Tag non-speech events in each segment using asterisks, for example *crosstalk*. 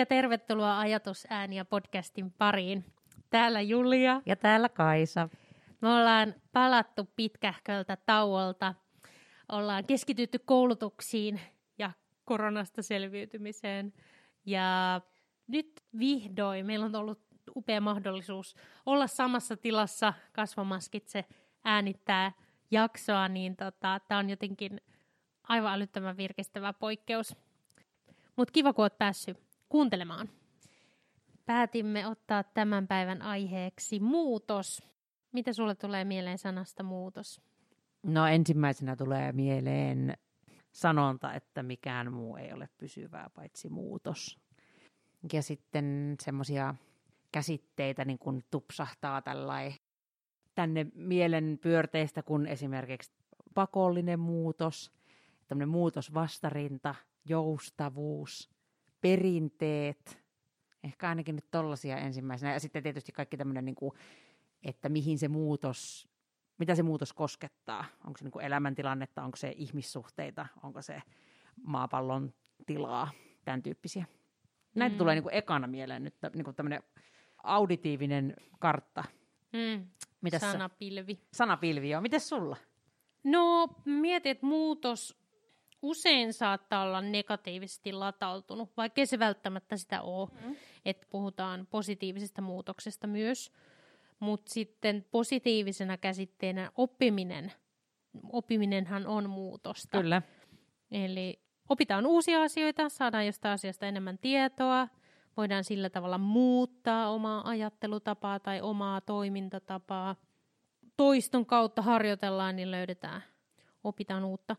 ja tervetuloa Ajatusääniä podcastin pariin. Täällä Julia. Ja täällä Kaisa. Me ollaan palattu pitkähköltä tauolta. Ollaan keskitytty koulutuksiin ja koronasta selviytymiseen. Ja nyt vihdoin meillä on ollut upea mahdollisuus olla samassa tilassa kasvomaskitse äänittää jaksoa, niin tota, tämä on jotenkin aivan älyttömän virkistävä poikkeus. Mutta kiva, kun olet päässyt kuuntelemaan. Päätimme ottaa tämän päivän aiheeksi muutos. Mitä sulle tulee mieleen sanasta muutos? No ensimmäisenä tulee mieleen sanonta, että mikään muu ei ole pysyvää paitsi muutos. Ja sitten semmoisia käsitteitä niin kuin tupsahtaa tällai tänne mielen pyörteistä, kun esimerkiksi pakollinen muutos, tämmöinen muutosvastarinta, joustavuus, perinteet, ehkä ainakin nyt tollaisia ensimmäisenä. Ja sitten tietysti kaikki tämmöinen, niin kuin, että mihin se muutos, mitä se muutos koskettaa. Onko se niin kuin elämäntilannetta, onko se ihmissuhteita, onko se maapallon tilaa, tämän tyyppisiä. Näitä mm. tulee niin kuin ekana mieleen nyt niin kuin tämmöinen auditiivinen kartta. Mm. Mitäs sanapilvi. Sä? Sanapilvi, joo. Mites sulla? No, mietin, että muutos usein saattaa olla negatiivisesti latautunut, vaikkei se välttämättä sitä ole, mm. että puhutaan positiivisesta muutoksesta myös. Mutta sitten positiivisena käsitteenä oppiminen, oppiminenhan on muutosta. Kyllä. Eli opitaan uusia asioita, saadaan jostain asiasta enemmän tietoa, voidaan sillä tavalla muuttaa omaa ajattelutapaa tai omaa toimintatapaa. Toiston kautta harjoitellaan, niin löydetään, opitaan uutta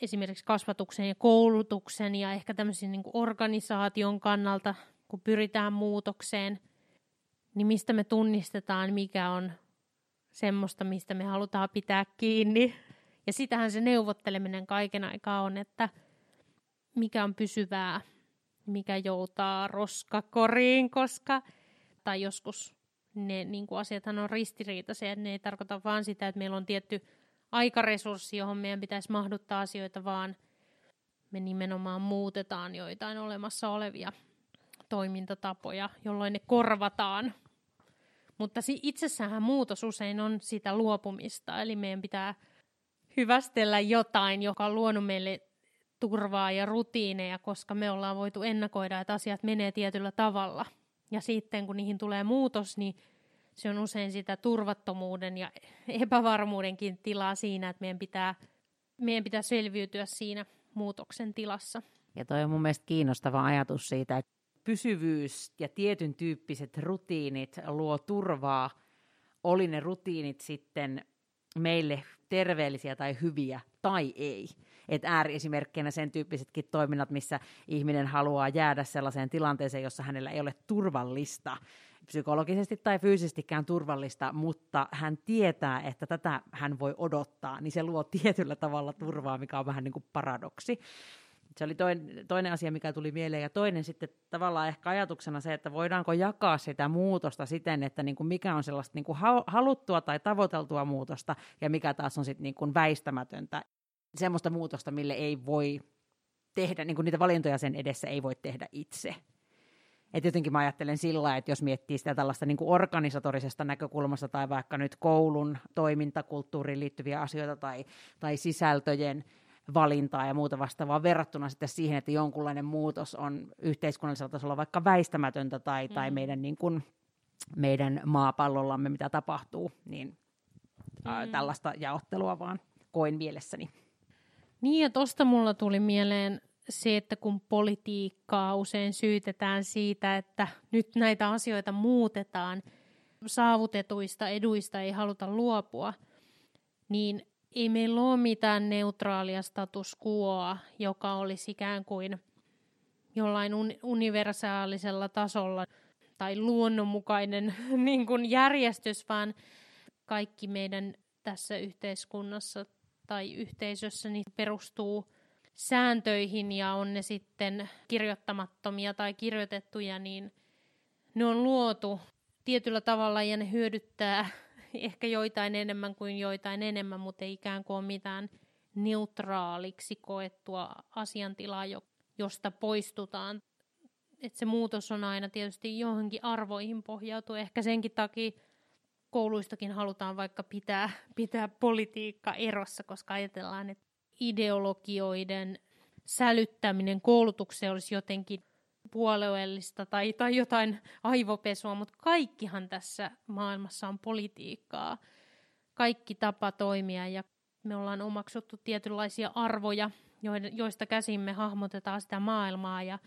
esimerkiksi kasvatuksen ja koulutuksen ja ehkä tämmöisen niin organisaation kannalta, kun pyritään muutokseen, niin mistä me tunnistetaan, mikä on semmoista, mistä me halutaan pitää kiinni. Ja sitähän se neuvotteleminen kaiken aikaa on, että mikä on pysyvää, mikä joutaa roskakoriin, koska, tai joskus ne niin kuin asiathan on ristiriitaisia, ne ei tarkoita vaan sitä, että meillä on tietty aikaresurssi, johon meidän pitäisi mahduttaa asioita, vaan me nimenomaan muutetaan joitain olemassa olevia toimintatapoja, jolloin ne korvataan. Mutta itsessähän muutos usein on sitä luopumista, eli meidän pitää hyvästellä jotain, joka on luonut meille turvaa ja rutiineja, koska me ollaan voitu ennakoida, että asiat menee tietyllä tavalla. Ja sitten kun niihin tulee muutos, niin se on usein sitä turvattomuuden ja epävarmuudenkin tilaa siinä, että meidän pitää, meidän pitää selviytyä siinä muutoksen tilassa. Ja toi on mun mielestä kiinnostava ajatus siitä, että pysyvyys ja tietyn tyyppiset rutiinit luo turvaa, oli ne rutiinit sitten meille terveellisiä tai hyviä tai ei. Et ääriesimerkkinä sen tyyppisetkin toiminnat, missä ihminen haluaa jäädä sellaiseen tilanteeseen, jossa hänellä ei ole turvallista psykologisesti tai fyysisestikään turvallista, mutta hän tietää, että tätä hän voi odottaa, niin se luo tietyllä tavalla turvaa, mikä on vähän niin kuin paradoksi. Se oli toinen, toinen asia, mikä tuli mieleen. Ja toinen sitten tavallaan ehkä ajatuksena se, että voidaanko jakaa sitä muutosta siten, että niin kuin mikä on sellaista niin kuin haluttua tai tavoiteltua muutosta ja mikä taas on sitten niin kuin väistämätöntä. Semmoista muutosta, mille ei voi tehdä, niin kuin niitä valintoja sen edessä ei voi tehdä itse. Et jotenkin mä ajattelen sillä että jos miettii sitä tällaista niin kuin organisatorisesta näkökulmasta tai vaikka nyt koulun toimintakulttuuriin liittyviä asioita tai, tai sisältöjen valintaa ja muuta vastaavaa verrattuna sitten siihen, että jonkunlainen muutos on yhteiskunnallisella tasolla vaikka väistämätöntä tai, mm. tai meidän, niin kuin, meidän maapallollamme, mitä tapahtuu, niin mm. ää, tällaista jaottelua vaan koin mielessäni. Niin ja tuosta mulla tuli mieleen se, että kun politiikkaa usein syytetään siitä, että nyt näitä asioita muutetaan, saavutetuista eduista ei haluta luopua, niin ei meillä ole mitään neutraalia status quoa, joka olisi ikään kuin jollain universaalisella tasolla tai luonnonmukainen *laughs* niin kuin järjestys, vaan kaikki meidän tässä yhteiskunnassa tai yhteisössä niin perustuu sääntöihin ja on ne sitten kirjoittamattomia tai kirjoitettuja, niin ne on luotu tietyllä tavalla ja ne hyödyttää *laughs* ehkä joitain enemmän kuin joitain enemmän, mutta ei ikään kuin ole mitään neutraaliksi koettua asiantilaa, josta poistutaan. että se muutos on aina tietysti johonkin arvoihin pohjautuu. Ehkä senkin takia kouluistakin halutaan vaikka pitää, pitää politiikka erossa, koska ajatellaan, että ideologioiden sälyttäminen koulutukseen olisi jotenkin puolueellista tai, tai jotain aivopesua, mutta kaikkihan tässä maailmassa on politiikkaa. Kaikki tapa toimia ja me ollaan omaksuttu tietynlaisia arvoja, joista käsin me hahmotetaan sitä maailmaa ja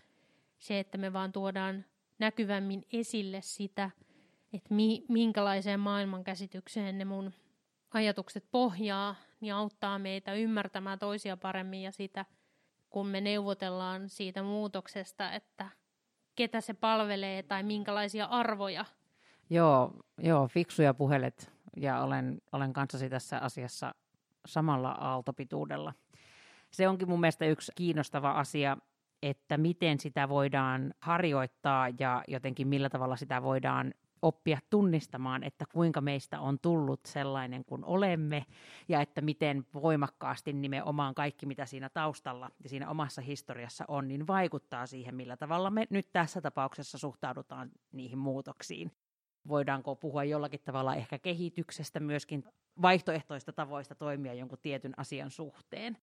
se, että me vaan tuodaan näkyvämmin esille sitä, että mi, minkälaiseen maailmankäsitykseen ne mun ajatukset pohjaa, niin auttaa meitä ymmärtämään toisia paremmin ja sitä, kun me neuvotellaan siitä muutoksesta, että ketä se palvelee tai minkälaisia arvoja. Joo, joo fiksuja puhelet ja olen, olen kanssasi tässä asiassa samalla aaltopituudella. Se onkin mun mielestä yksi kiinnostava asia, että miten sitä voidaan harjoittaa ja jotenkin millä tavalla sitä voidaan oppia tunnistamaan, että kuinka meistä on tullut sellainen kuin olemme ja että miten voimakkaasti nimenomaan kaikki, mitä siinä taustalla ja siinä omassa historiassa on, niin vaikuttaa siihen, millä tavalla me nyt tässä tapauksessa suhtaudutaan niihin muutoksiin. Voidaanko puhua jollakin tavalla ehkä kehityksestä, myöskin vaihtoehtoista tavoista toimia jonkun tietyn asian suhteen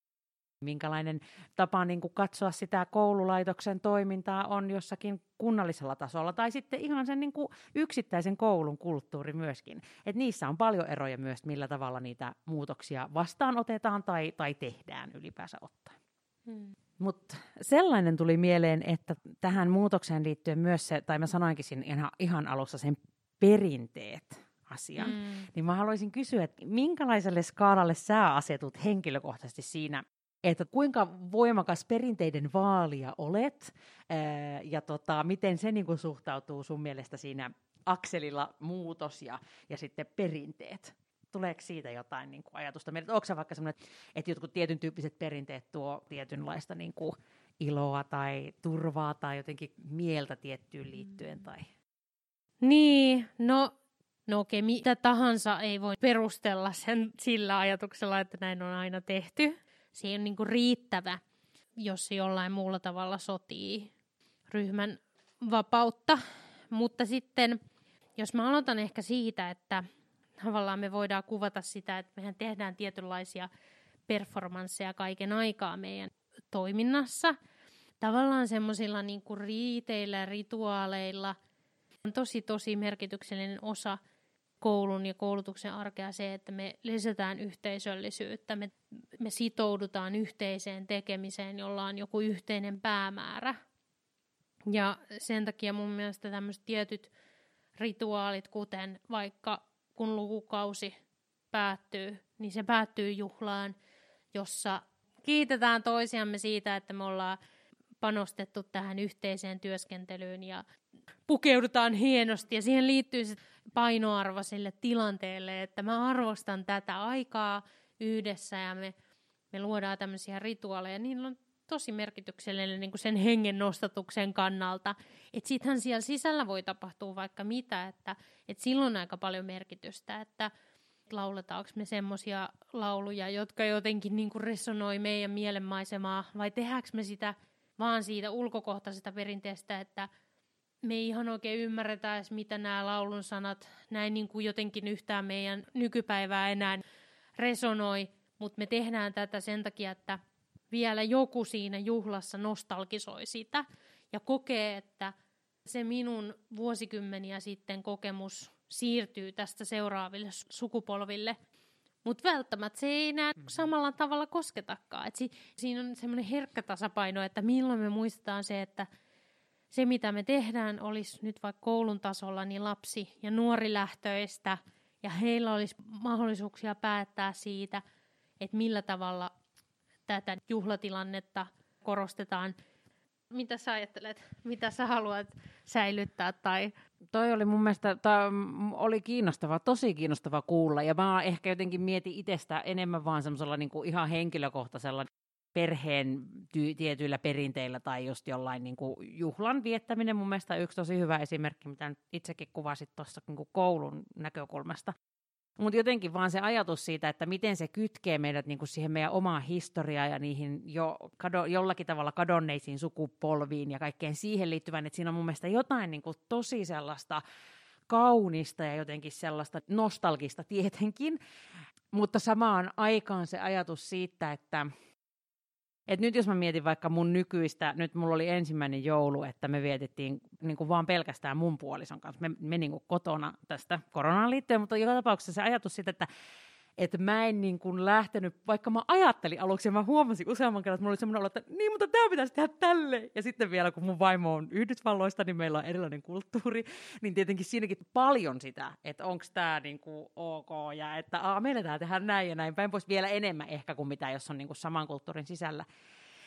minkälainen tapa niin kuin katsoa sitä koululaitoksen toimintaa on jossakin kunnallisella tasolla tai sitten ihan sen niin kuin yksittäisen koulun kulttuuri myöskin. Et niissä on paljon eroja myös, millä tavalla niitä muutoksia vastaanotetaan tai, tai tehdään ylipäänsä ottaen. Hmm. Mutta sellainen tuli mieleen, että tähän muutokseen liittyen myös se, tai mä sanoinkin siinä ihan, ihan alussa sen perinteet asian, mm. niin mä haluaisin kysyä, että minkälaiselle skaalalle sä asetut henkilökohtaisesti siinä että kuinka voimakas perinteiden vaalia olet ää, ja tota, miten se niin kuin, suhtautuu sun mielestä siinä akselilla muutos ja, ja sitten perinteet. Tuleeko siitä jotain niin kuin, ajatusta? Onko se vaikka sellainen, että jotkut tietyn tyyppiset perinteet tuo tietynlaista niin kuin, iloa tai turvaa tai jotenkin mieltä tiettyyn liittyen? Tai... Niin, no No okei, mitä tahansa ei voi perustella sen sillä ajatuksella, että näin on aina tehty se on niin kuin riittävä, jos se jollain muulla tavalla sotii ryhmän vapautta. Mutta sitten, jos mä aloitan ehkä siitä, että tavallaan me voidaan kuvata sitä, että mehän tehdään tietynlaisia performansseja kaiken aikaa meidän toiminnassa. Tavallaan semmoisilla niin riiteillä, rituaaleilla on tosi tosi merkityksellinen osa – koulun ja koulutuksen arkea se, että me lisätään yhteisöllisyyttä, me, me sitoudutaan yhteiseen tekemiseen, jolla on joku yhteinen päämäärä. Ja sen takia mun mielestä tämmöiset tietyt rituaalit, kuten vaikka kun lukukausi päättyy, niin se päättyy juhlaan, jossa kiitetään toisiamme siitä, että me ollaan panostettu tähän yhteiseen työskentelyyn ja pukeudutaan hienosti ja siihen liittyy se painoarvo sille tilanteelle, että mä arvostan tätä aikaa yhdessä ja me, me luodaan tämmöisiä rituaaleja. Niillä on tosi merkityksellinen niin kuin sen hengen nostatuksen kannalta. Että sittenhän siellä sisällä voi tapahtua vaikka mitä, että, että silloin on aika paljon merkitystä, että lauletaanko me semmoisia lauluja, jotka jotenkin niin kuin resonoi meidän mielenmaisemaa, vai tehdäänkö me sitä vaan siitä ulkokohtaisesta perinteestä, että – me ei ihan oikein ymmärretä edes, mitä nämä laulun sanat näin niin kuin jotenkin yhtään meidän nykypäivää enää resonoi, mutta me tehdään tätä sen takia, että vielä joku siinä juhlassa nostalgisoi sitä ja kokee, että se minun vuosikymmeniä sitten kokemus siirtyy tästä seuraaville sukupolville. Mutta välttämättä se ei enää mm. samalla tavalla kosketakaan. Et si- siinä on semmoinen herkkä tasapaino, että milloin me muistetaan se, että – se, mitä me tehdään, olisi nyt vaikka koulun tasolla niin lapsi- ja nuorilähtöistä, ja heillä olisi mahdollisuuksia päättää siitä, että millä tavalla tätä juhlatilannetta korostetaan. Mitä sä ajattelet, mitä sä haluat säilyttää tai toi oli mun mielestä, toi oli kiinnostava, tosi kiinnostava kuulla, ja mä ehkä jotenkin mietin itsestä enemmän vaan semmoisella niin kuin ihan henkilökohtaisella perheen ty- tietyillä perinteillä tai just jollain niin kuin juhlan viettäminen mun mielestä yksi tosi hyvä esimerkki, mitä itsekin kuvasit tuossa niin koulun näkökulmasta. Mutta jotenkin vaan se ajatus siitä, että miten se kytkee meidät niin kuin siihen meidän omaan historiaan ja niihin jo kado, jollakin tavalla kadonneisiin sukupolviin ja kaikkeen siihen liittyvän, että siinä on mun mielestä jotain niin kuin tosi sellaista kaunista ja jotenkin sellaista nostalgista tietenkin, mutta samaan aikaan se ajatus siitä, että et nyt jos mä mietin vaikka mun nykyistä, nyt mulla oli ensimmäinen joulu, että me vietettiin niin kuin vaan pelkästään mun puolison kanssa. Me, me niin kuin kotona tästä koronaan liittyen, mutta joka tapauksessa se ajatus siitä, että että mä en niin kuin lähtenyt, vaikka mä ajattelin aluksi ja mä huomasin useamman kerran, että mulla oli semmoinen olo, että niin, mutta tämä pitäisi tehdä tälle. Ja sitten vielä, kun mun vaimo on Yhdysvalloista, niin meillä on erilainen kulttuuri, niin tietenkin siinäkin paljon sitä, että onko tämä niin kuin ok ja että aa, meillä tämä tehdään näin ja näin päin pois vielä enemmän ehkä kuin mitä, jos on niin kuin saman kulttuurin sisällä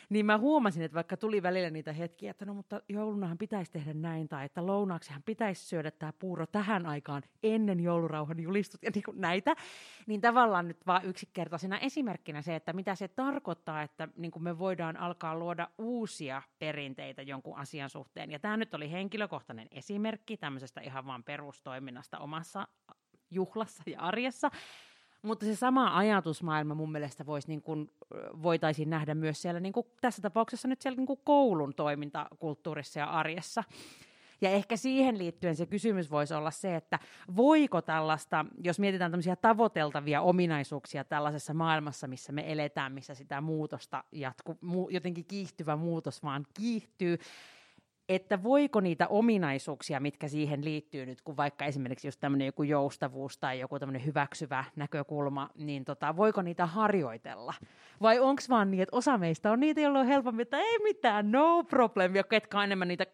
niin mä huomasin, että vaikka tuli välillä niitä hetkiä, että no mutta joulunahan pitäisi tehdä näin, tai että lounaaksihan pitäisi syödä tämä puuro tähän aikaan ennen joulurauhan julistut ja niin näitä, niin tavallaan nyt vaan yksinkertaisena esimerkkinä se, että mitä se tarkoittaa, että niin kuin me voidaan alkaa luoda uusia perinteitä jonkun asian suhteen. Ja tämä nyt oli henkilökohtainen esimerkki tämmöisestä ihan vaan perustoiminnasta omassa juhlassa ja arjessa, mutta se sama ajatusmaailma mun mielestä voisi niin kuin, voitaisiin nähdä myös siellä, niin kuin tässä tapauksessa nyt siellä niin kuin koulun toimintakulttuurissa ja arjessa. Ja ehkä siihen liittyen se kysymys voisi olla se, että voiko tällaista, jos mietitään tämmöisiä tavoiteltavia ominaisuuksia tällaisessa maailmassa, missä me eletään, missä sitä muutosta jatku, mu, jotenkin kiihtyvä muutos vaan kiihtyy, että voiko niitä ominaisuuksia, mitkä siihen liittyy nyt, kun vaikka esimerkiksi just tämmöinen joku joustavuus tai joku tämmöinen hyväksyvä näkökulma, niin tota, voiko niitä harjoitella? Vai onko vaan niin, että osa meistä on niitä, joilla on helpompi, että ei mitään, no problem, ja ketkä on enemmän niitä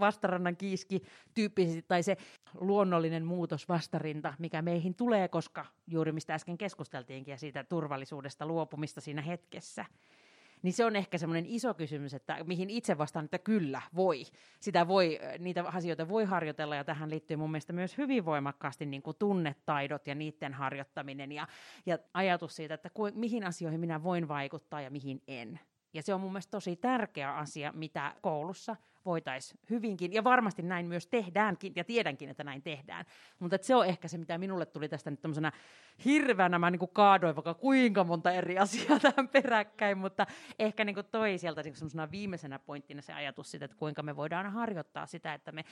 vastarannan kiiski tyyppisesti, tai se luonnollinen muutos vastarinta, mikä meihin tulee, koska juuri mistä äsken keskusteltiinkin, ja siitä turvallisuudesta luopumista siinä hetkessä niin se on ehkä semmoinen iso kysymys, että mihin itse vastaan, että kyllä, voi. Sitä voi, niitä asioita voi harjoitella, ja tähän liittyy mun mielestä myös hyvin voimakkaasti niin kuin tunnetaidot ja niiden harjoittaminen, ja, ja ajatus siitä, että ku, mihin asioihin minä voin vaikuttaa ja mihin en. Ja se on mun mielestä tosi tärkeä asia, mitä koulussa voitaisiin hyvinkin, ja varmasti näin myös tehdäänkin, ja tiedänkin, että näin tehdään. Mutta se on ehkä se, mitä minulle tuli tästä nyt tämmöisenä hirveänä, mä niin kaadoin vaikka kuinka monta eri asiaa *laughs* tähän peräkkäin, mutta ehkä niin toi sieltä niin semmoisena viimeisenä pointtina se ajatus siitä, että kuinka me voidaan harjoittaa sitä, että me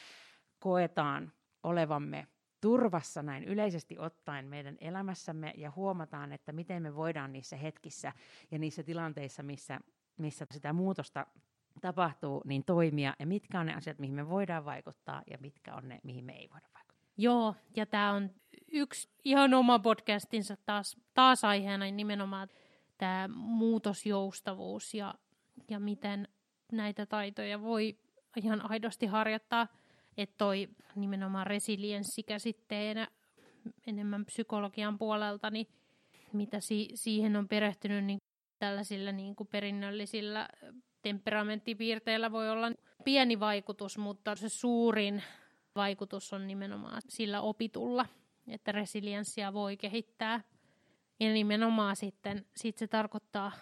koetaan olevamme turvassa näin yleisesti ottaen meidän elämässämme ja huomataan, että miten me voidaan niissä hetkissä ja niissä tilanteissa, missä, missä sitä muutosta tapahtuu, niin toimia ja mitkä on ne asiat, mihin me voidaan vaikuttaa ja mitkä on ne, mihin me ei voida vaikuttaa. Joo, ja tämä on yksi ihan oma podcastinsa taas, taas aiheena niin nimenomaan tämä muutosjoustavuus ja, ja miten näitä taitoja voi ihan aidosti harjoittaa, että toi nimenomaan resilienssikäsitteenä enemmän psykologian puolelta, niin mitä si- siihen on perehtynyt, niin tällaisilla niin kuin perinnöllisillä temperamenttipiirteillä voi olla pieni vaikutus, mutta se suurin vaikutus on nimenomaan sillä opitulla, että resilienssiä voi kehittää. Ja nimenomaan sitten sit se tarkoittaa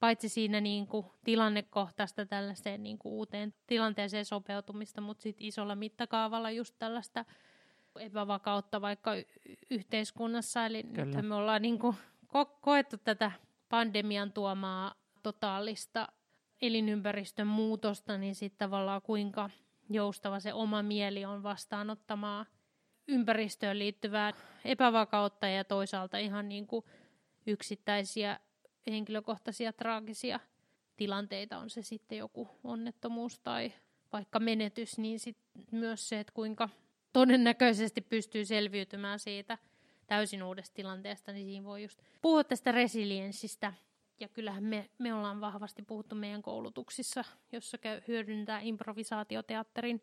paitsi siinä niin kuin tilannekohtaista tällaiseen niin kuin uuteen tilanteeseen sopeutumista, mutta sitten isolla mittakaavalla just tällaista epävakautta vaikka yhteiskunnassa. Eli nyt me ollaan niin kuin ko- koettu tätä pandemian tuomaa totaalista elinympäristön muutosta, niin sitten tavallaan kuinka joustava se oma mieli on vastaanottamaan ympäristöön liittyvää epävakautta ja toisaalta ihan niin kuin yksittäisiä henkilökohtaisia traagisia tilanteita, on se sitten joku onnettomuus tai vaikka menetys, niin sit myös se, että kuinka todennäköisesti pystyy selviytymään siitä täysin uudesta tilanteesta, niin siinä voi just puhua tästä resilienssistä ja kyllähän me, me ollaan vahvasti puhuttu meidän koulutuksissa, jossa käy, hyödyntää improvisaatioteatterin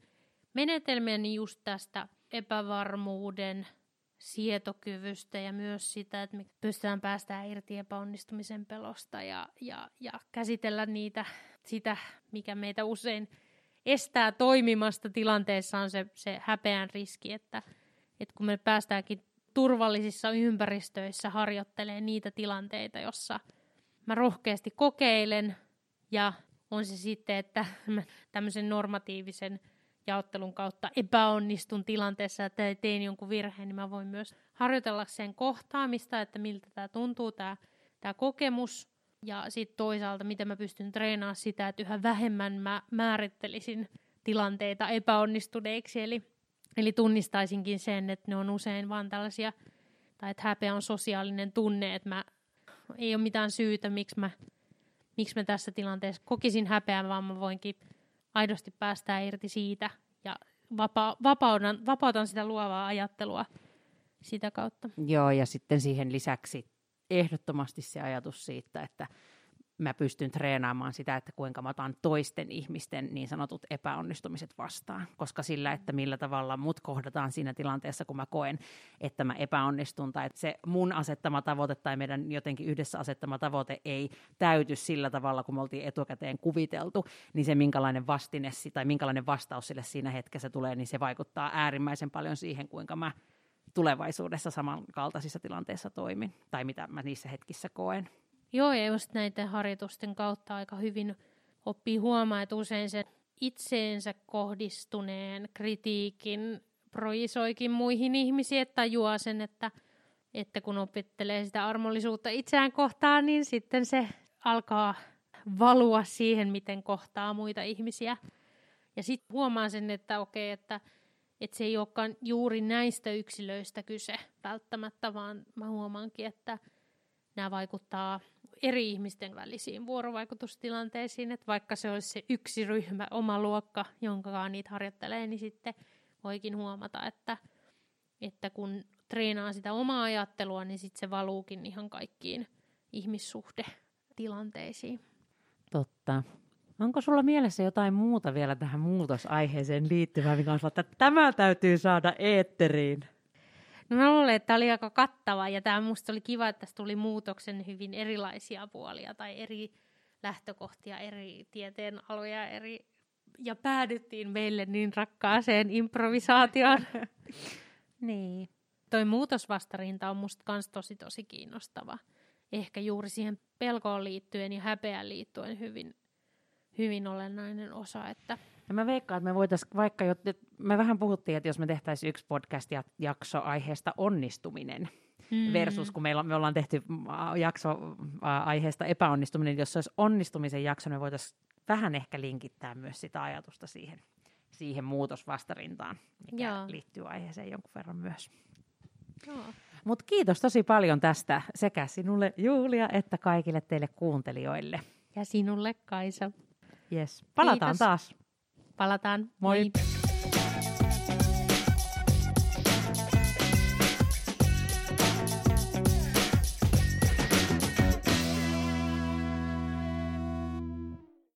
menetelmiä, niin just tästä epävarmuuden, sietokyvystä ja myös sitä, että me pystytään päästään irti epäonnistumisen pelosta ja, ja, ja käsitellä niitä, sitä, mikä meitä usein estää toimimasta tilanteessa on se, se häpeän riski, että, että kun me päästäänkin turvallisissa ympäristöissä harjoittelemaan niitä tilanteita, jossa – mä rohkeasti kokeilen ja on se sitten, että *laughs* mä tämmöisen normatiivisen jaottelun kautta epäonnistun tilanteessa, että tein jonkun virheen, niin mä voin myös harjoitella sen kohtaamista, että miltä tämä tuntuu, tämä, tämä kokemus. Ja sitten toisaalta, miten mä pystyn treenaamaan sitä, että yhä vähemmän mä määrittelisin tilanteita epäonnistuneiksi. Eli, eli tunnistaisinkin sen, että ne on usein vaan tällaisia, tai että häpeä on sosiaalinen tunne, että mä, ei ole mitään syytä, miksi mä, miksi mä tässä tilanteessa kokisin häpeää, vaan mä voinkin aidosti päästään irti siitä ja vapa- vapaudan, vapautan sitä luovaa ajattelua sitä kautta. Joo, ja sitten siihen lisäksi ehdottomasti se ajatus siitä, että mä pystyn treenaamaan sitä, että kuinka mä otan toisten ihmisten niin sanotut epäonnistumiset vastaan. Koska sillä, että millä tavalla mut kohdataan siinä tilanteessa, kun mä koen, että mä epäonnistun, tai että se mun asettama tavoite tai meidän jotenkin yhdessä asettama tavoite ei täyty sillä tavalla, kun me oltiin etukäteen kuviteltu, niin se minkälainen vastine tai minkälainen vastaus sille siinä hetkessä tulee, niin se vaikuttaa äärimmäisen paljon siihen, kuinka mä tulevaisuudessa samankaltaisissa tilanteissa toimin, tai mitä mä niissä hetkissä koen. Joo, ja just näiden harjoitusten kautta aika hyvin oppii huomaa, että usein se itseensä kohdistuneen kritiikin projisoikin muihin ihmisiin, että tajuaa sen, että, että kun opettelee sitä armollisuutta itseään kohtaan, niin sitten se alkaa valua siihen, miten kohtaa muita ihmisiä. Ja sitten huomaa sen, että okei, että, että se ei olekaan juuri näistä yksilöistä kyse välttämättä, vaan mä huomaankin, että nämä vaikuttaa eri ihmisten välisiin vuorovaikutustilanteisiin, että vaikka se olisi se yksi ryhmä, oma luokka, jonka niitä harjoittelee, niin sitten voikin huomata, että, että kun treenaa sitä omaa ajattelua, niin sitten se valuukin ihan kaikkiin ihmissuhdetilanteisiin. Totta. Onko sulla mielessä jotain muuta vielä tähän muutosaiheeseen liittyvää, mikä on että tämä täytyy saada eetteriin? No mä luulen, että tämä oli aika kattava ja tämä musta oli kiva, että tässä tuli muutoksen hyvin erilaisia puolia tai eri lähtökohtia, eri tieteen aloja eri, ja päädyttiin meille niin rakkaaseen improvisaatioon. *laughs* niin. Toi muutosvastarinta on musta kans tosi tosi kiinnostava. Ehkä juuri siihen pelkoon liittyen ja häpeään liittyen hyvin, hyvin olennainen osa, että – ja mä veikkaan, että me voitaisiin vaikka, jo, me vähän puhuttiin, että jos me tehtäisiin yksi podcast-jakso aiheesta onnistuminen, mm. versus kun meillä, me ollaan tehty jakso aiheesta epäonnistuminen, jos se olisi onnistumisen jakso, me voitaisiin vähän ehkä linkittää myös sitä ajatusta siihen, siihen muutosvastarintaan, mikä Joo. liittyy aiheeseen jonkun verran myös. Mutta kiitos tosi paljon tästä sekä sinulle Julia että kaikille teille kuuntelijoille. Ja sinulle Kaisa. Yes. Palataan Kiitos. taas. Palataan. Moi. Moi.